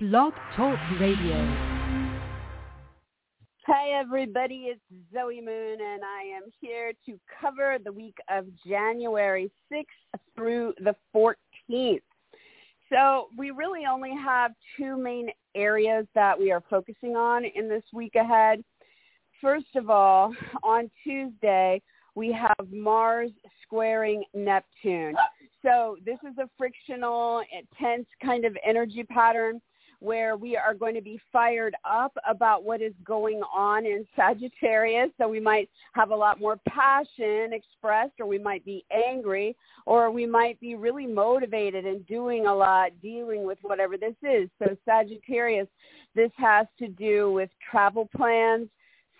Blog Talk Radio. Hi, everybody. It's Zoe Moon, and I am here to cover the week of January 6th through the 14th. So we really only have two main areas that we are focusing on in this week ahead. First of all, on Tuesday, we have Mars squaring Neptune. So this is a frictional, tense kind of energy pattern where we are going to be fired up about what is going on in Sagittarius. So we might have a lot more passion expressed or we might be angry or we might be really motivated and doing a lot dealing with whatever this is. So Sagittarius, this has to do with travel plans,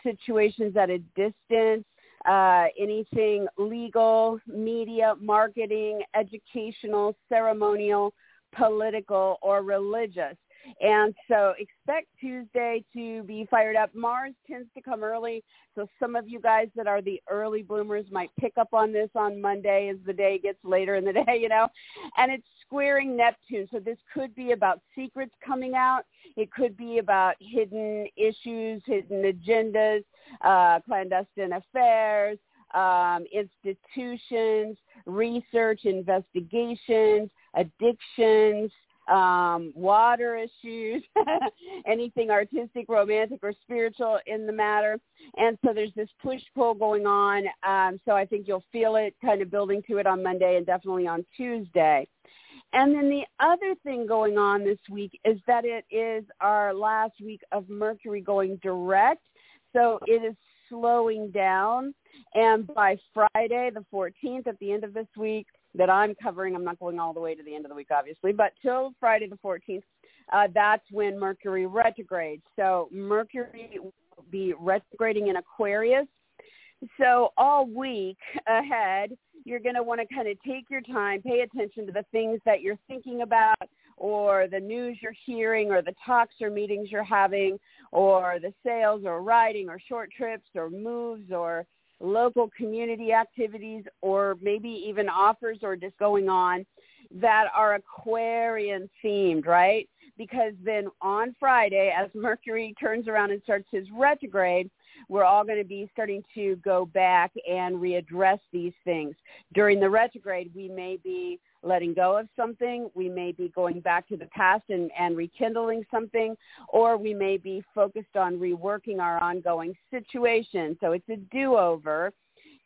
situations at a distance, uh, anything legal, media, marketing, educational, ceremonial, political, or religious. And so expect Tuesday to be fired up. Mars tends to come early, so some of you guys that are the early bloomers might pick up on this on Monday as the day gets later in the day, you know. And it's squaring Neptune, so this could be about secrets coming out. It could be about hidden issues, hidden agendas, uh, clandestine affairs, um, institutions, research, investigations, addictions, um, water issues, anything artistic, romantic, or spiritual in the matter. And so there's this push-pull going on. Um, so I think you'll feel it kind of building to it on Monday and definitely on Tuesday. And then the other thing going on this week is that it is our last week of Mercury going direct. So it is slowing down. And by Friday, the 14th, at the end of this week, that I'm covering. I'm not going all the way to the end of the week, obviously, but till Friday the 14th, uh, that's when Mercury retrogrades. So Mercury will be retrograding in Aquarius. So all week ahead, you're going to want to kind of take your time, pay attention to the things that you're thinking about or the news you're hearing or the talks or meetings you're having or the sales or writing or short trips or moves or local community activities or maybe even offers or just going on that are Aquarian themed, right? Because then on Friday, as Mercury turns around and starts his retrograde, we're all going to be starting to go back and readdress these things. During the retrograde, we may be letting go of something. We may be going back to the past and, and rekindling something, or we may be focused on reworking our ongoing situation. So it's a do-over.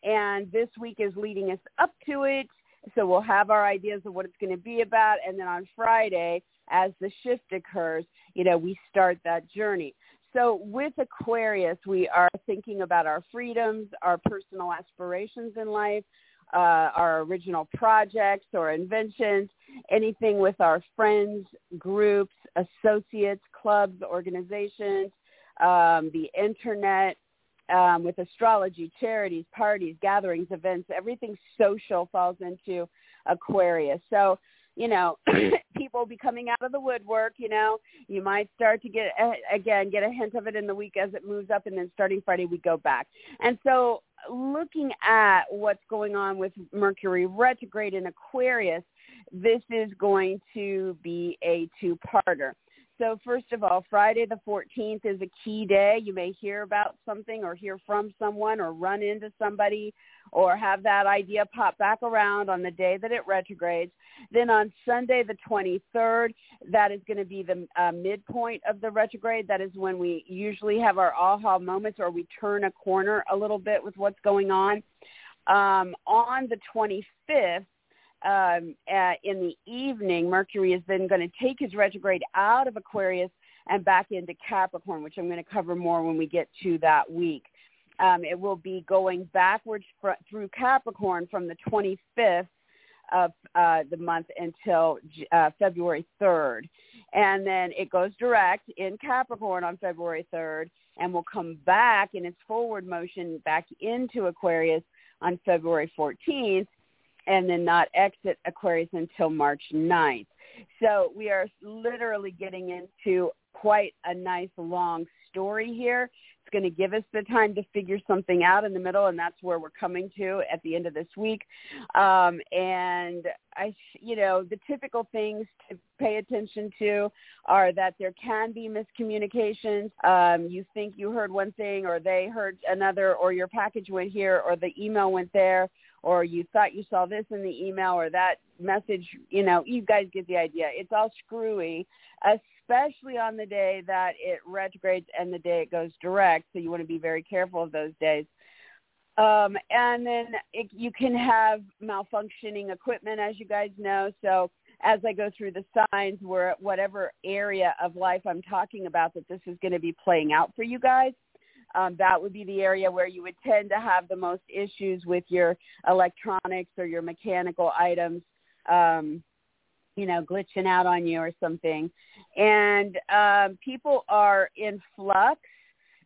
And this week is leading us up to it. So we'll have our ideas of what it's going to be about. And then on Friday, as the shift occurs, you know, we start that journey. So with Aquarius, we are thinking about our freedoms, our personal aspirations in life, uh, our original projects or inventions, anything with our friends, groups, associates, clubs, organizations, um, the internet, um, with astrology, charities, parties, gatherings, events, everything social falls into Aquarius. So, you know, people be coming out of the woodwork, you know, you might start to get, eh, again, get a hint of it in the week as it moves up and then starting Friday we go back. And so looking at what's going on with Mercury retrograde in Aquarius, this is going to be a two-parter. So first of all, Friday the 14th is a key day. You may hear about something or hear from someone or run into somebody or have that idea pop back around on the day that it retrogrades. Then on Sunday the 23rd, that is going to be the uh, midpoint of the retrograde. That is when we usually have our aha moments or we turn a corner a little bit with what's going on. Um, on the 25th, um, uh, in the evening, Mercury is then going to take his retrograde out of Aquarius and back into Capricorn, which I'm going to cover more when we get to that week. Um, it will be going backwards fr- through Capricorn from the 25th of uh, the month until uh, February 3rd. And then it goes direct in Capricorn on February 3rd and will come back in its forward motion back into Aquarius on February 14th and then not exit Aquarius until March 9th. So we are literally getting into quite a nice long story here. It's going to give us the time to figure something out in the middle, and that's where we're coming to at the end of this week. Um, and I, you know, the typical things to pay attention to are that there can be miscommunications. Um, you think you heard one thing, or they heard another, or your package went here, or the email went there, or you thought you saw this in the email, or that message. You know, you guys get the idea. It's all screwy, especially on the day that it retrogrades and the day it goes direct. So you want to be very careful of those days. Um, and then it, you can have malfunctioning equipment, as you guys know. So as I go through the signs, where whatever area of life I'm talking about that this is going to be playing out for you guys, um, that would be the area where you would tend to have the most issues with your electronics or your mechanical items. Um, you know, glitching out on you or something. And um, people are in flux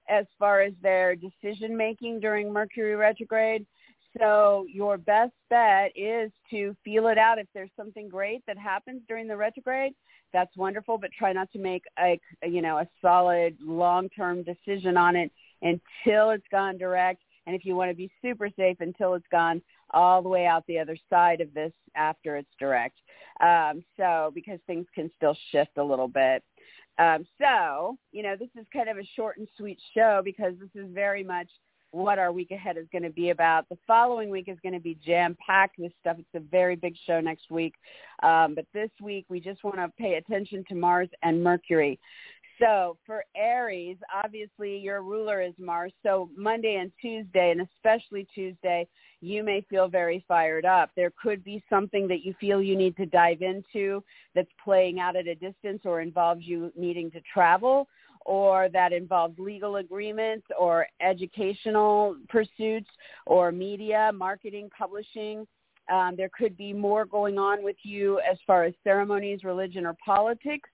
as far as their decision making during Mercury retrograde. So your best bet is to feel it out. If there's something great that happens during the retrograde, that's wonderful, but try not to make a, you know, a solid long-term decision on it until it's gone direct. And if you want to be super safe until it's gone all the way out the other side of this after it's direct. Um, so because things can still shift a little bit. Um, so, you know, this is kind of a short and sweet show because this is very much what our week ahead is going to be about. The following week is going to be jam-packed with stuff. It's a very big show next week. Um, but this week, we just want to pay attention to Mars and Mercury. So for Aries, obviously your ruler is Mars. So Monday and Tuesday, and especially Tuesday, you may feel very fired up. There could be something that you feel you need to dive into that's playing out at a distance or involves you needing to travel or that involves legal agreements or educational pursuits or media, marketing, publishing. Um, there could be more going on with you as far as ceremonies, religion, or politics.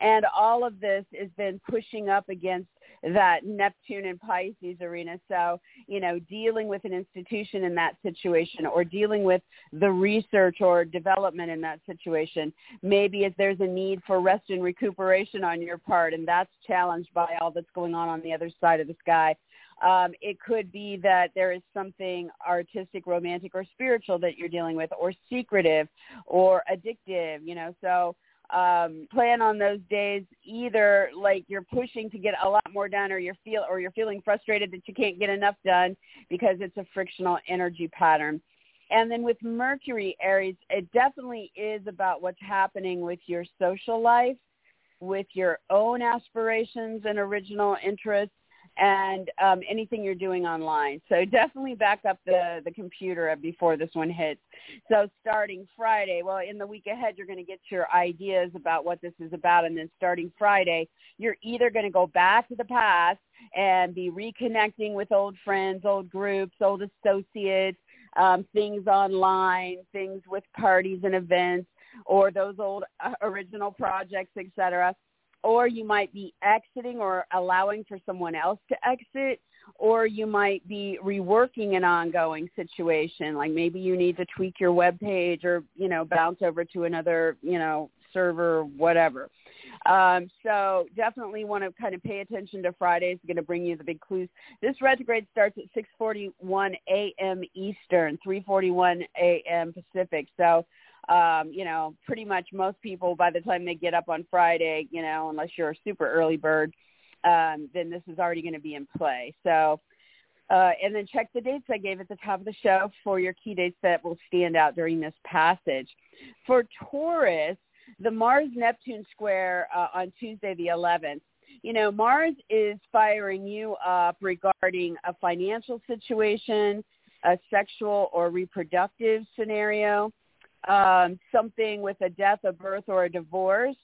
And all of this is then pushing up against that Neptune and Pisces arena. So, you know, dealing with an institution in that situation or dealing with the research or development in that situation. Maybe if there's a need for rest and recuperation on your part and that's challenged by all that's going on on the other side of the sky. Um, it could be that there is something artistic, romantic, or spiritual that you're dealing with, or secretive, or addictive. You know, so um, plan on those days either like you're pushing to get a lot more done or you're feel or you're feeling frustrated that you can't get enough done because it's a frictional energy pattern. And then with Mercury Aries, it definitely is about what's happening with your social life, with your own aspirations and original interests, and um, anything you're doing online. So definitely back up the, the computer before this one hits. So starting Friday, well, in the week ahead, you're going to get your ideas about what this is about. And then starting Friday, you're either going to go back to the past and be reconnecting with old friends, old groups, old associates, um, things online, things with parties and events, or those old uh, original projects, etc or you might be exiting or allowing for someone else to exit or you might be reworking an ongoing situation like maybe you need to tweak your web page or you know bounce over to another you know server whatever um, so definitely want to kind of pay attention to Fridays. Going to bring you the big clues. This retrograde starts at 6:41 a.m. Eastern, 3:41 a.m. Pacific. So um, you know, pretty much most people by the time they get up on Friday, you know, unless you're a super early bird, um, then this is already going to be in play. So, uh, and then check the dates I gave at the top of the show for your key dates that will stand out during this passage. For Taurus, the Mars-Neptune square uh, on Tuesday the 11th, you know, Mars is firing you up regarding a financial situation, a sexual or reproductive scenario, um, something with a death, a birth, or a divorce,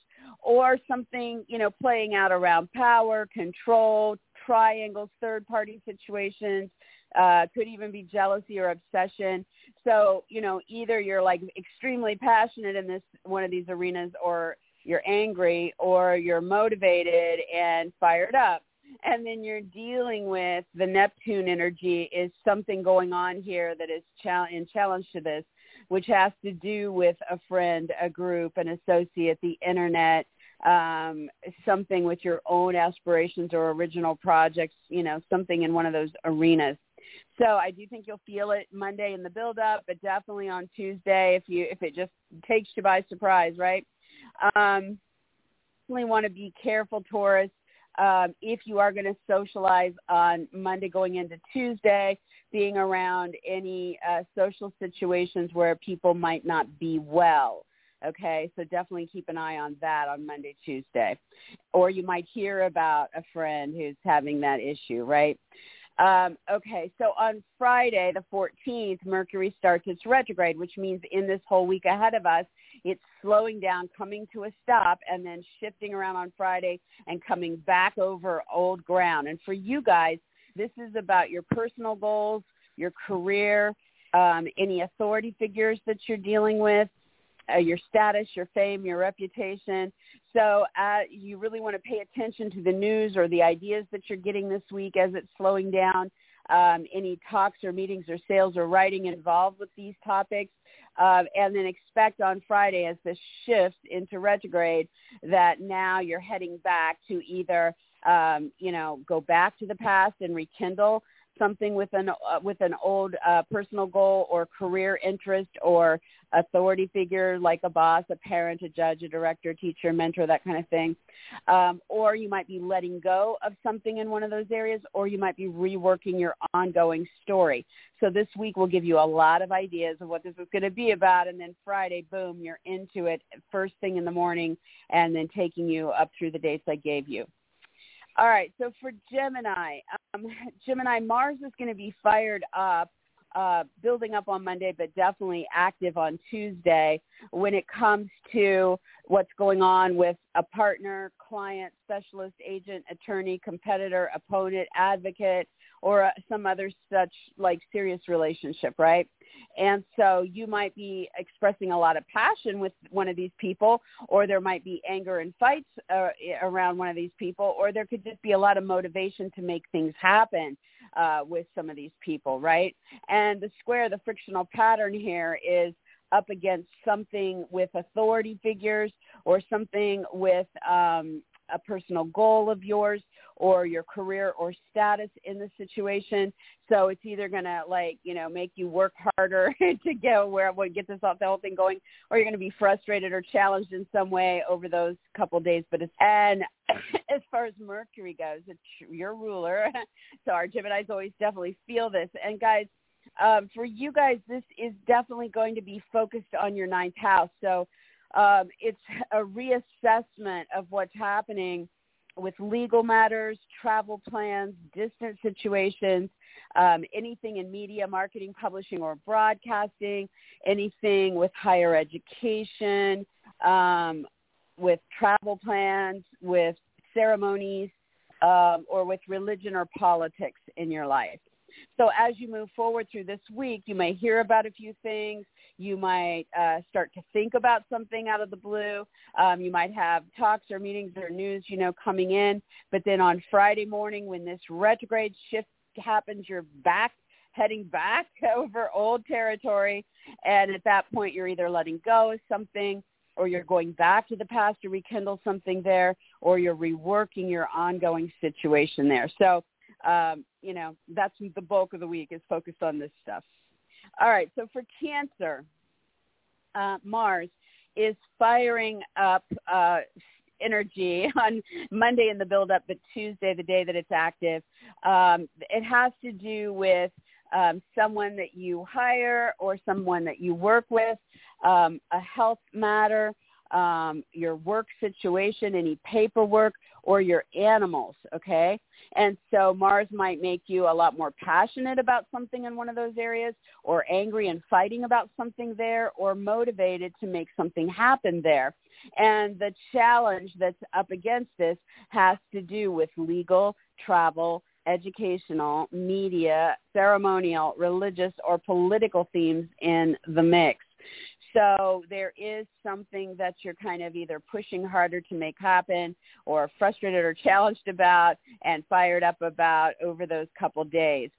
or something, you know, playing out around power, control, triangles, third-party situations, uh, could even be jealousy or obsession. So, you know, either you're like extremely passionate in this one of these arenas or you're angry or you're motivated and fired up. And then you're dealing with the Neptune energy is something going on here that is in challenge to this which has to do with a friend, a group, an associate, the internet, um, something with your own aspirations or original projects, you know, something in one of those arenas. So I do think you'll feel it Monday in the build up, but definitely on Tuesday if you if it just takes you by surprise, right? Um, definitely want to be careful, Taurus. Um, if you are going to socialize on Monday going into Tuesday, being around any uh, social situations where people might not be well. Okay, so definitely keep an eye on that on Monday, Tuesday. Or you might hear about a friend who's having that issue, right? Um, okay, so on Friday, the 14th, Mercury starts its retrograde, which means in this whole week ahead of us, it's slowing down, coming to a stop, and then shifting around on Friday and coming back over old ground. And for you guys, this is about your personal goals, your career, um, any authority figures that you're dealing with, uh, your status, your fame, your reputation. So uh, you really want to pay attention to the news or the ideas that you're getting this week as it's slowing down. Um, any talks or meetings or sales or writing involved with these topics. Uh, and then expect on Friday as this shifts into retrograde that now you're heading back to either, um, you know, go back to the past and rekindle something with an uh, with an old uh, personal goal or career interest or authority figure like a boss, a parent, a judge, a director, teacher, mentor, that kind of thing. Um, or you might be letting go of something in one of those areas, or you might be reworking your ongoing story. So this week will give you a lot of ideas of what this is going to be about, and then Friday, boom, you're into it first thing in the morning, and then taking you up through the dates I gave you. All right, so for Gemini, um, Gemini, Mars is going to be fired up, uh, building up on Monday, but definitely active on Tuesday when it comes to what's going on with a partner, client, specialist, agent, attorney, competitor, opponent, advocate, or uh, some other such like serious relationship, right? And so you might be expressing a lot of passion with one of these people, or there might be anger and fights uh, around one of these people, or there could just be a lot of motivation to make things happen uh, with some of these people, right? And the square, the frictional pattern here is up against something with authority figures or something with um, a personal goal of yours or your career or status in the situation. So it's either going to like, you know, make you work harder to get where what get this off the whole thing going or you're going to be frustrated or challenged in some way over those couple days. But it's, and as far as Mercury goes, it's your ruler. so our Geminis always definitely feel this. And guys, um, for you guys, this is definitely going to be focused on your ninth house. So um, it's a reassessment of what's happening with legal matters, travel plans, distant situations, um, anything in media, marketing, publishing, or broadcasting, anything with higher education, um, with travel plans, with ceremonies, um, or with religion or politics in your life. So as you move forward through this week, you may hear about a few things. You might uh, start to think about something out of the blue. Um, you might have talks or meetings or news, you know, coming in. But then on Friday morning, when this retrograde shift happens, you're back heading back over old territory. And at that point, you're either letting go of something or you're going back to the past to rekindle something there, or you're reworking your ongoing situation there. So, um, you know, that's the bulk of the week is focused on this stuff. All right, so for Cancer, uh, Mars is firing up uh, energy on Monday in the build-up, but Tuesday, the day that it's active. Um, it has to do with um, someone that you hire or someone that you work with, um, a health matter, um, your work situation, any paperwork, or your animals, okay? And so Mars might make you a lot more passionate about something in one of those areas or angry and fighting about something there or motivated to make something happen there. And the challenge that's up against this has to do with legal, travel, educational, media, ceremonial, religious, or political themes in the mix. So there is something that you're kind of either pushing harder to make happen or frustrated or challenged about and fired up about over those couple days.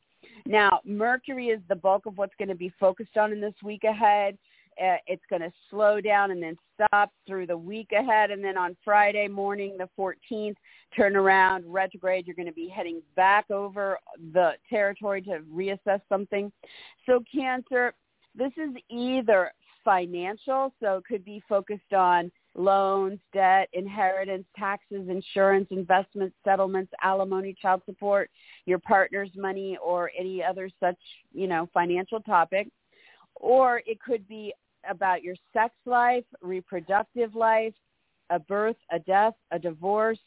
Now, Mercury is the bulk of what's going to be focused on in this week ahead. uh, it's going to slow down and then stop through the week ahead. And then on Friday morning, the 14th, turn around, retrograde. You're going to be heading back over the territory to reassess something. So Cancer, this is either financial, so it could be focused on loans, debt, inheritance, taxes, insurance, investments, settlements, alimony, child support, your partner's money, or any other such, you know, financial topic. Or it could be about your sex life, reproductive life, a birth, a death, a divorce,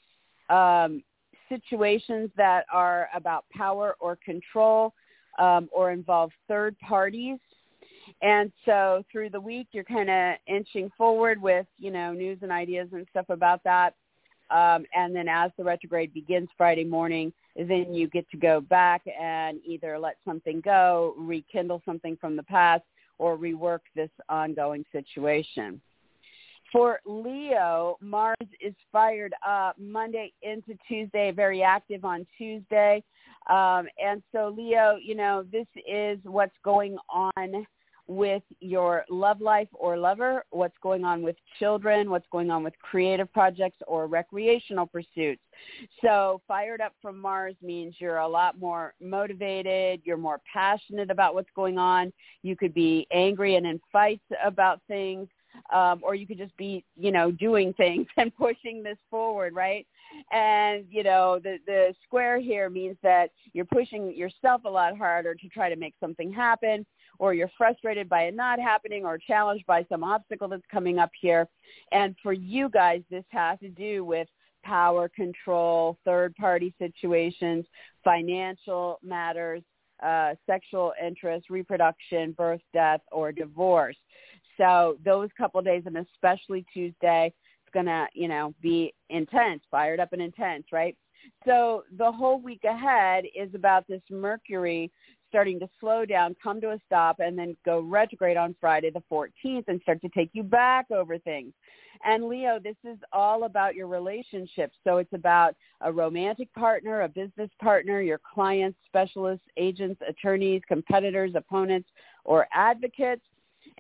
um, situations that are about power or control um, or involve third parties and so through the week, you're kind of inching forward with, you know, news and ideas and stuff about that. Um, and then as the retrograde begins Friday morning, then you get to go back and either let something go, rekindle something from the past, or rework this ongoing situation. For Leo, Mars is fired up Monday into Tuesday, very active on Tuesday. Um, and so Leo, you know, this is what's going on with your love life or lover, what's going on with children, what's going on with creative projects or recreational pursuits. So fired up from Mars means you're a lot more motivated, you're more passionate about what's going on. You could be angry and in fights about things. Um, or you could just be, you know, doing things and pushing this forward, right? And you know, the the square here means that you're pushing yourself a lot harder to try to make something happen or you're frustrated by it not happening or challenged by some obstacle that's coming up here. And for you guys, this has to do with power control, third party situations, financial matters, uh, sexual interest, reproduction, birth, death, or divorce. So those couple days, and especially Tuesday, it's gonna, you know, be intense, fired up and intense, right? So the whole week ahead is about this Mercury starting to slow down, come to a stop, and then go retrograde on Friday the 14th and start to take you back over things. And Leo, this is all about your relationships. So it's about a romantic partner, a business partner, your clients, specialists, agents, attorneys, competitors, opponents, or advocates.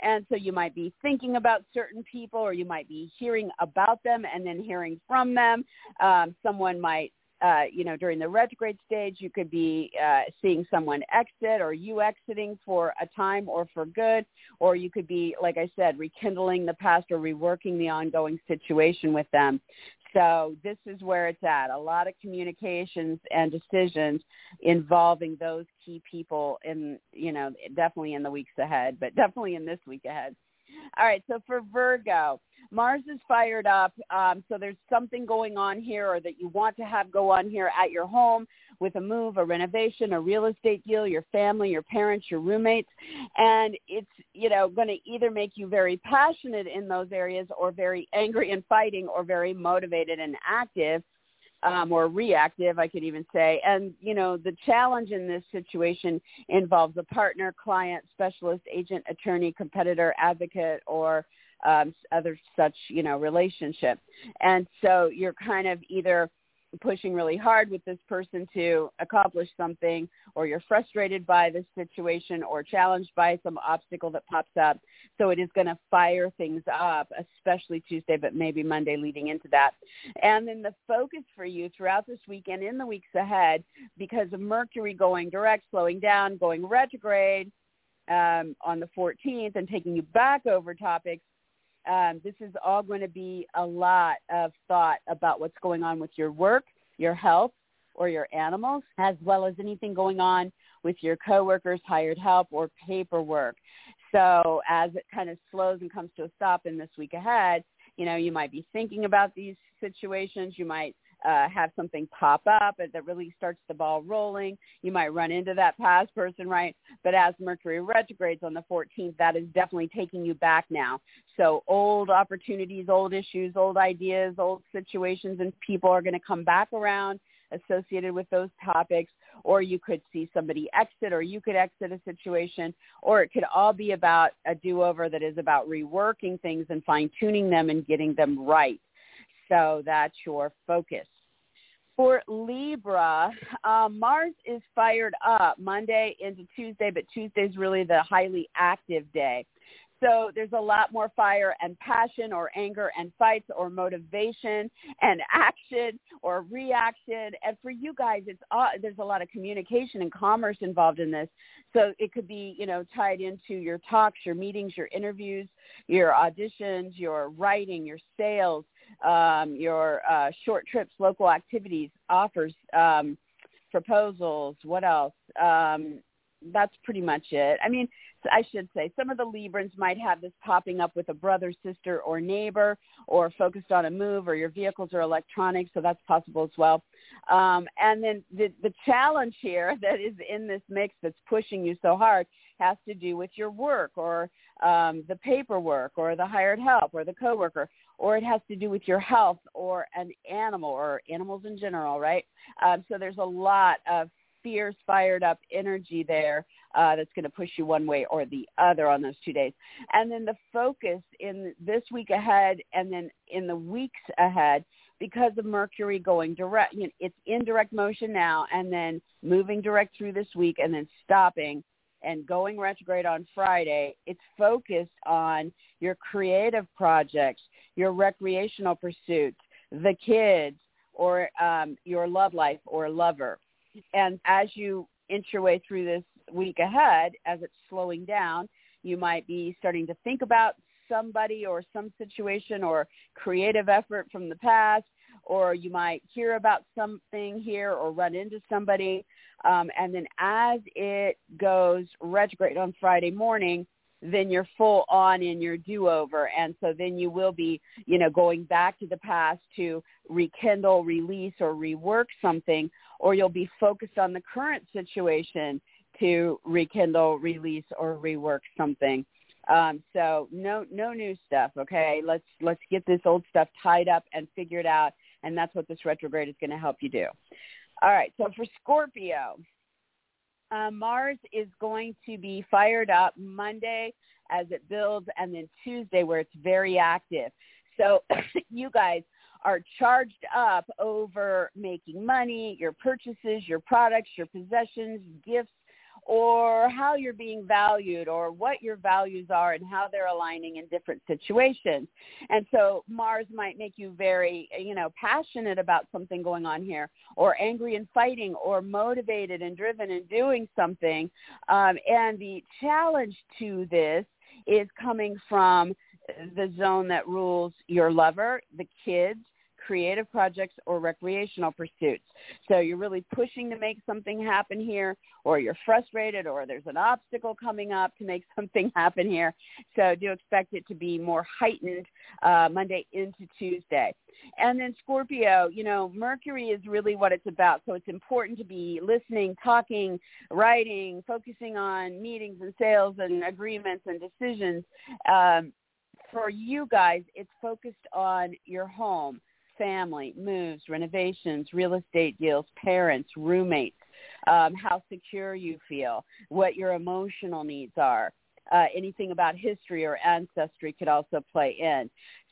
And so you might be thinking about certain people or you might be hearing about them and then hearing from them. Um, someone might uh, you know, during the retrograde stage, you could be uh, seeing someone exit or you exiting for a time or for good, or you could be, like I said, rekindling the past or reworking the ongoing situation with them. So this is where it's at. A lot of communications and decisions involving those key people in, you know, definitely in the weeks ahead, but definitely in this week ahead. All right, so for Virgo, Mars is fired up, um, so there's something going on here or that you want to have go on here at your home with a move, a renovation, a real estate deal, your family, your parents, your roommates, and it's you know going to either make you very passionate in those areas or very angry and fighting or very motivated and active um, or reactive, I could even say. And, you know, the challenge in this situation involves a partner, client, specialist, agent, attorney, competitor, advocate, or um, other such, you know, relationship. And so you're kind of either pushing really hard with this person to accomplish something or you're frustrated by this situation or challenged by some obstacle that pops up. So it is going to fire things up, especially Tuesday, but maybe Monday leading into that. And then the focus for you throughout this weekend and in the weeks ahead, because of Mercury going direct, slowing down, going retrograde um, on the 14th and taking you back over topics, um, this is all going to be a lot of thought about what's going on with your work, your health, or your animals, as well as anything going on with your coworkers, hired help, or paperwork. So as it kind of slows and comes to a stop in this week ahead, you know, you might be thinking about these situations. You might uh, have something pop up that really starts the ball rolling. You might run into that past person, right? But as Mercury retrogrades on the 14th, that is definitely taking you back now. So old opportunities, old issues, old ideas, old situations and people are going to come back around associated with those topics or you could see somebody exit or you could exit a situation or it could all be about a do-over that is about reworking things and fine-tuning them and getting them right so that's your focus. For Libra, uh, Mars is fired up Monday into Tuesday, but Tuesday is really the highly active day. So there's a lot more fire and passion or anger and fights or motivation and action or reaction. And for you guys, it's uh, there's a lot of communication and commerce involved in this. So it could be, you know, tied into your talks, your meetings, your interviews, your auditions, your writing, your sales, um, your uh, short trips, local activities, offers, um, proposals. What else? Um, that's pretty much it. I mean, I should say some of the Librans might have this popping up with a brother, sister, or neighbor, or focused on a move, or your vehicles or electronics, so that's possible as well. Um, and then the, the challenge here that is in this mix that's pushing you so hard has to do with your work or um, the paperwork or the hired help or the coworker, or it has to do with your health or an animal or animals in general, right? Um, so there's a lot of fierce, fired up energy there uh, that's going to push you one way or the other on those two days. And then the focus in this week ahead and then in the weeks ahead, because of Mercury going direct, you know, it's in direct motion now and then moving direct through this week and then stopping and going retrograde on Friday, it's focused on your creative projects, your recreational pursuits, the kids, or um, your love life or lover. And as you inch your way through this week ahead, as it's slowing down, you might be starting to think about somebody or some situation or creative effort from the past, or you might hear about something here or run into somebody. Um, and then as it goes retrograde on Friday morning, then you're full on in your do-over. And so then you will be, you know, going back to the past to rekindle, release, or rework something, or you'll be focused on the current situation to rekindle, release, or rework something. Um, so no no new stuff. Okay, let's let's get this old stuff tied up and figured out, and that's what this retrograde is going to help you do. All right. So for Scorpio, uh, Mars is going to be fired up Monday as it builds, and then Tuesday where it's very active. So you guys are charged up over making money, your purchases, your products, your possessions, gifts, or how you're being valued or what your values are and how they're aligning in different situations. And so Mars might make you very, you know, passionate about something going on here or angry and fighting or motivated and driven and doing something. Um, and the challenge to this is coming from the zone that rules your lover, the kids, creative projects or recreational pursuits. So you're really pushing to make something happen here or you're frustrated or there's an obstacle coming up to make something happen here. So do expect it to be more heightened uh, Monday into Tuesday. And then Scorpio, you know, Mercury is really what it's about. So it's important to be listening, talking, writing, focusing on meetings and sales and agreements and decisions. Um, for you guys, it's focused on your home family, moves, renovations, real estate deals, parents, roommates, um, how secure you feel, what your emotional needs are. Uh, anything about history or ancestry could also play in.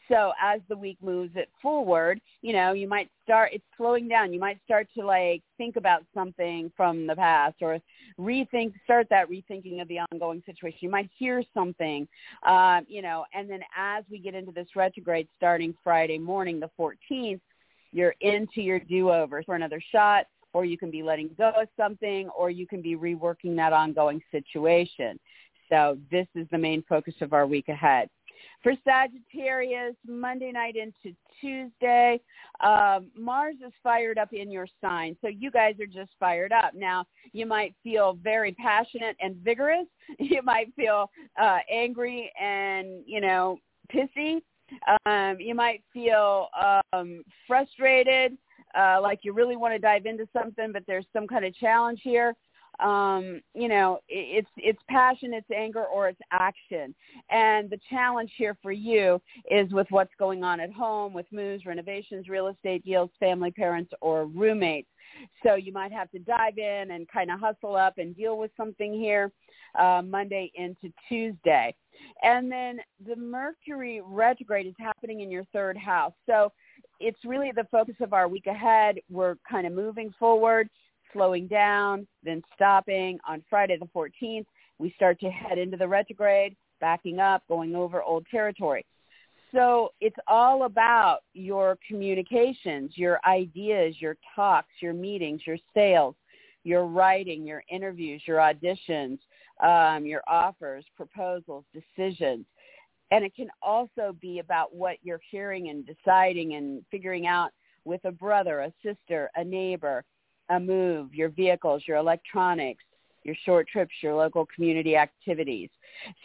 So as the week moves it forward, you know, you might start, it's slowing down. You might start to like think about something from the past or rethink, start that rethinking of the ongoing situation. You might hear something, um, you know, and then as we get into this retrograde starting Friday morning, the 14th, you're into your do-over for another shot or you can be letting go of something or you can be reworking that ongoing situation. So this is the main focus of our week ahead. For Sagittarius, Monday night into Tuesday, um, Mars is fired up in your sign. So you guys are just fired up. Now, you might feel very passionate and vigorous. You might feel uh, angry and, you know, pissy. Um, you might feel um, frustrated, uh, like you really want to dive into something, but there's some kind of challenge here um, you know, it's it's passion, it's anger, or it's action. And the challenge here for you is with what's going on at home, with moves, renovations, real estate deals, family, parents, or roommates. So you might have to dive in and kind of hustle up and deal with something here uh, Monday into Tuesday. And then the Mercury retrograde is happening in your third house. So it's really the focus of our week ahead. We're kind of moving forward slowing down, then stopping. On Friday the 14th, we start to head into the retrograde. backing up, going over old territory. So it's all about your communications, your ideas, your talks, your meetings, your sales, your writing, your interviews, your auditions, um, your offers, proposals, decisions. And it can also be about what you're hearing and deciding and figuring out with a brother, a sister, a neighbor, a move, your vehicles, your electronics, your short trips, your local community activities.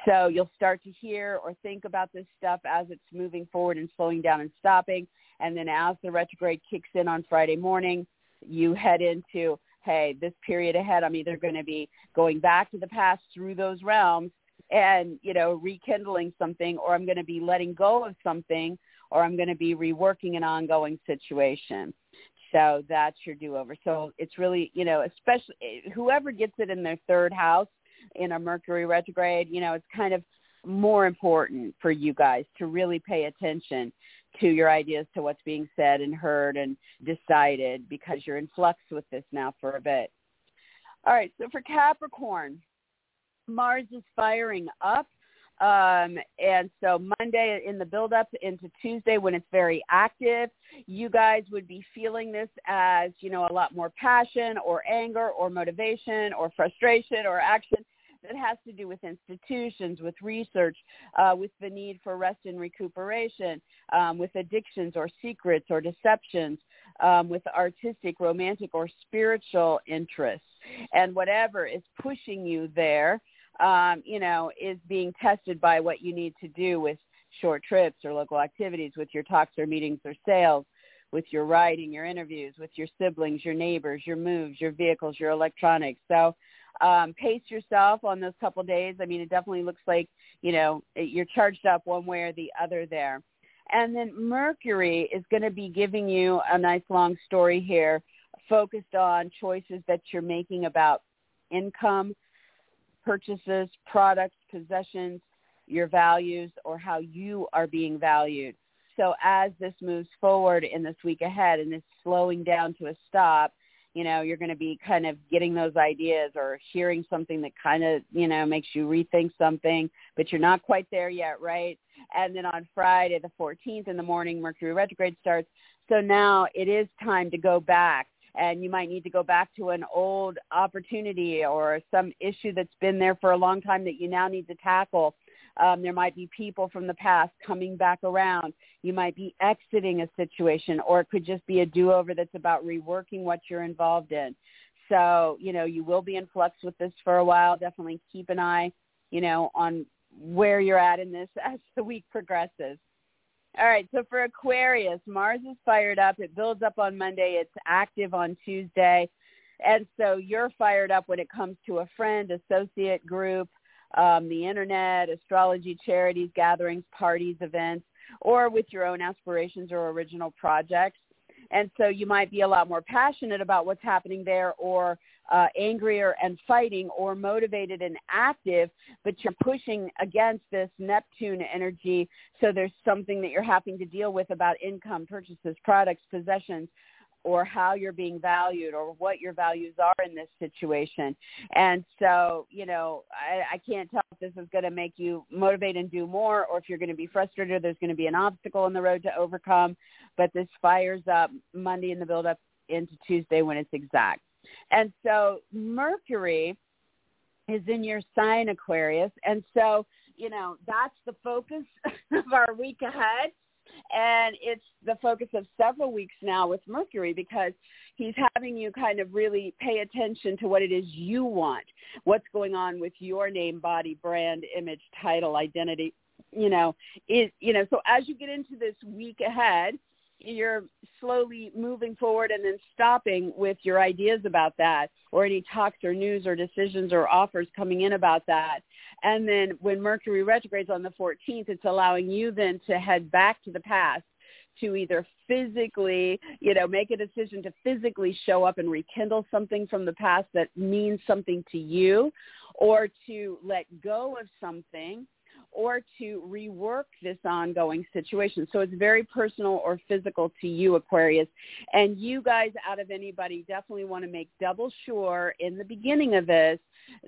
So you'll start to hear or think about this stuff as it's moving forward and slowing down and stopping. And then as the retrograde kicks in on Friday morning, you head into, hey, this period ahead, I'm either going to be going back to the past through those realms and, you know, rekindling something or I'm going to be letting go of something or I'm going to be reworking an ongoing situation. So that's your do-over. So it's really, you know, especially eh, whoever gets it in their third house in a Mercury retrograde, you know, it's kind of more important for you guys to really pay attention to your ideas to what's being said and heard and decided because you're in flux with this now for a bit. All right, so for Capricorn, Mars is firing up um, and so Monday in the build up into Tuesday when it's very active, you guys would be feeling this as, you know, a lot more passion or anger or motivation or frustration or action that has to do with institutions, with research, uh, with the need for rest and recuperation, um, with addictions or secrets or deceptions, um, with artistic, romantic, or spiritual interests. And whatever is pushing you there um, you know, is being tested by what you need to do with short trips or local activities, with your talks or meetings or sales, with your writing, your interviews, with your siblings, your neighbors, your moves, your vehicles, your electronics. So um, pace yourself on those couple days. I mean, it definitely looks like, you know, you're charged up one way or the other there. And then Mercury is going to be giving you a nice long story here focused on choices that you're making about income, purchases, products, possessions, your values, or how you are being valued. So as this moves forward in this week ahead and it's slowing down to a stop, you know, you're going to be kind of getting those ideas or hearing something that kind of, you know, makes you rethink something, but you're not quite there yet, right? And then on Friday, the 14th in the morning, Mercury retrograde starts. So now it is time to go back and you might need to go back to an old opportunity or some issue that's been there for a long time that you now need to tackle. Um, there might be people from the past coming back around. You might be exiting a situation, or it could just be a do-over that's about reworking what you're involved in. So, you know, you will be in flux with this for a while. Definitely keep an eye, you know, on where you're at in this as the week progresses. All right, so for Aquarius, Mars is fired up. It builds up on Monday. It's active on Tuesday. And so you're fired up when it comes to a friend, associate group, um, the internet, astrology, charities, gatherings, parties, events, or with your own aspirations or original projects. And so you might be a lot more passionate about what's happening there or uh, angrier and fighting or motivated and active, but you're pushing against this Neptune energy. So there's something that you're having to deal with about income, purchases, products, possessions, or how you're being valued or what your values are in this situation. And so, you know, I, I can't tell if this is going to make you motivate and do more or if you're going to be frustrated. There's going to be an obstacle in the road to overcome. But this fires up Monday in the build up into Tuesday when it's exact. And so Mercury is in your sign Aquarius. And so, you know, that's the focus of our week ahead. And it's the focus of several weeks now with Mercury because he's having you kind of really pay attention to what it is you want, what's going on with your name, body, brand, image, title, identity. You know, is you know, so as you get into this week ahead, you're slowly moving forward and then stopping with your ideas about that or any talks or news or decisions or offers coming in about that. And then when Mercury retrogrades on the 14th, it's allowing you then to head back to the past to either physically, you know, make a decision to physically show up and rekindle something from the past that means something to you or to let go of something or to rework this ongoing situation. So it's very personal or physical to you, Aquarius. And you guys, out of anybody, definitely want to make double sure in the beginning of this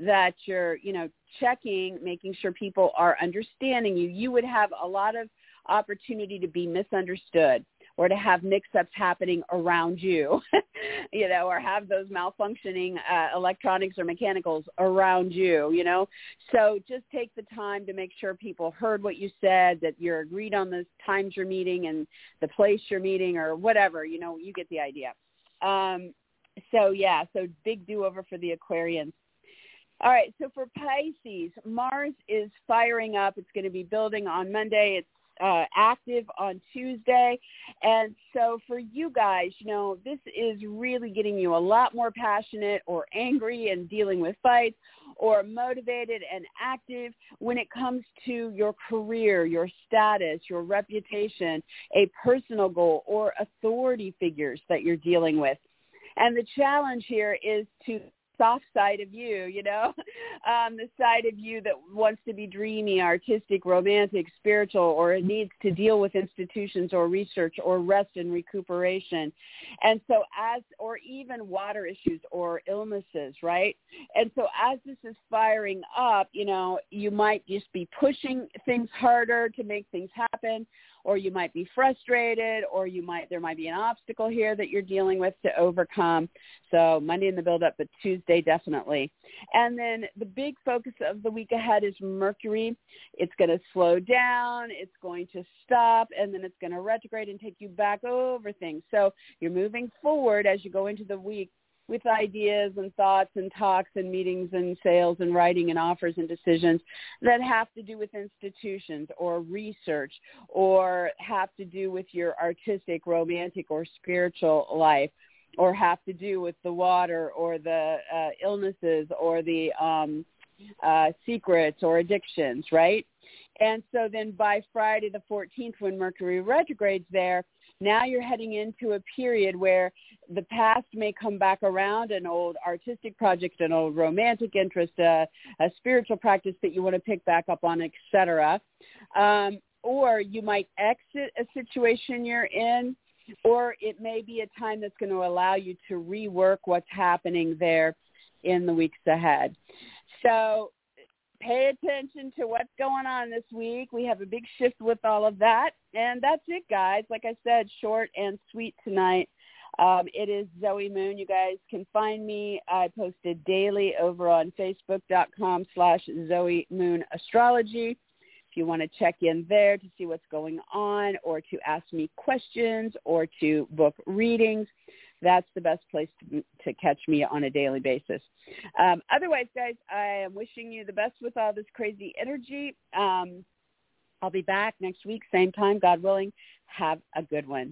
that you're, you know, checking, making sure people are understanding you. You would have a lot of opportunity to be misunderstood or to have mix-ups happening around you, you know, or have those malfunctioning uh, electronics or mechanicals around you, you know. So just take the time to make sure people heard what you said, that you're agreed on the times you're meeting and the place you're meeting or whatever, you know, you get the idea. Um, so yeah, so big do-over for the Aquarians. All right, so for Pisces, Mars is firing up. It's going to be building on Monday. It's uh, active on Tuesday. And so for you guys, you know, this is really getting you a lot more passionate or angry and dealing with fights or motivated and active when it comes to your career, your status, your reputation, a personal goal or authority figures that you're dealing with. And the challenge here is to soft side of you, you know, um, the side of you that wants to be dreamy, artistic, romantic, spiritual, or it needs to deal with institutions or research or rest and recuperation. And so as, or even water issues or illnesses, right? And so as this is firing up, you know, you might just be pushing things harder to make things happen or you might be frustrated or you might there might be an obstacle here that you're dealing with to overcome. So Monday in the build up, but Tuesday definitely. And then the big focus of the week ahead is Mercury. It's going to slow down, it's going to stop, and then it's going to retrograde and take you back over things. So you're moving forward as you go into the week with ideas and thoughts and talks and meetings and sales and writing and offers and decisions that have to do with institutions or research or have to do with your artistic, romantic, or spiritual life or have to do with the water or the uh, illnesses or the um, uh, secrets or addictions, right? And so then by Friday the 14th, when Mercury retrogrades there, now you're heading into a period where the past may come back around, an old artistic project, an old romantic interest, a, a spiritual practice that you want to pick back up on, etc. Um, or you might exit a situation you're in, or it may be a time that's going to allow you to rework what's happening there in the weeks ahead. So pay attention to what's going on this week. We have a big shift with all of that. And that's it, guys. Like I said, short and sweet tonight. Um, it is Zoe Moon. You guys can find me. I posted daily over on Facebook.com slash Zoe Moon Astrology. If you want to check in there to see what's going on or to ask me questions or to book readings, that's the best place to, to catch me on a daily basis. Um, otherwise, guys, I am wishing you the best with all this crazy energy. Um, I'll be back next week, same time, God willing. Have a good one.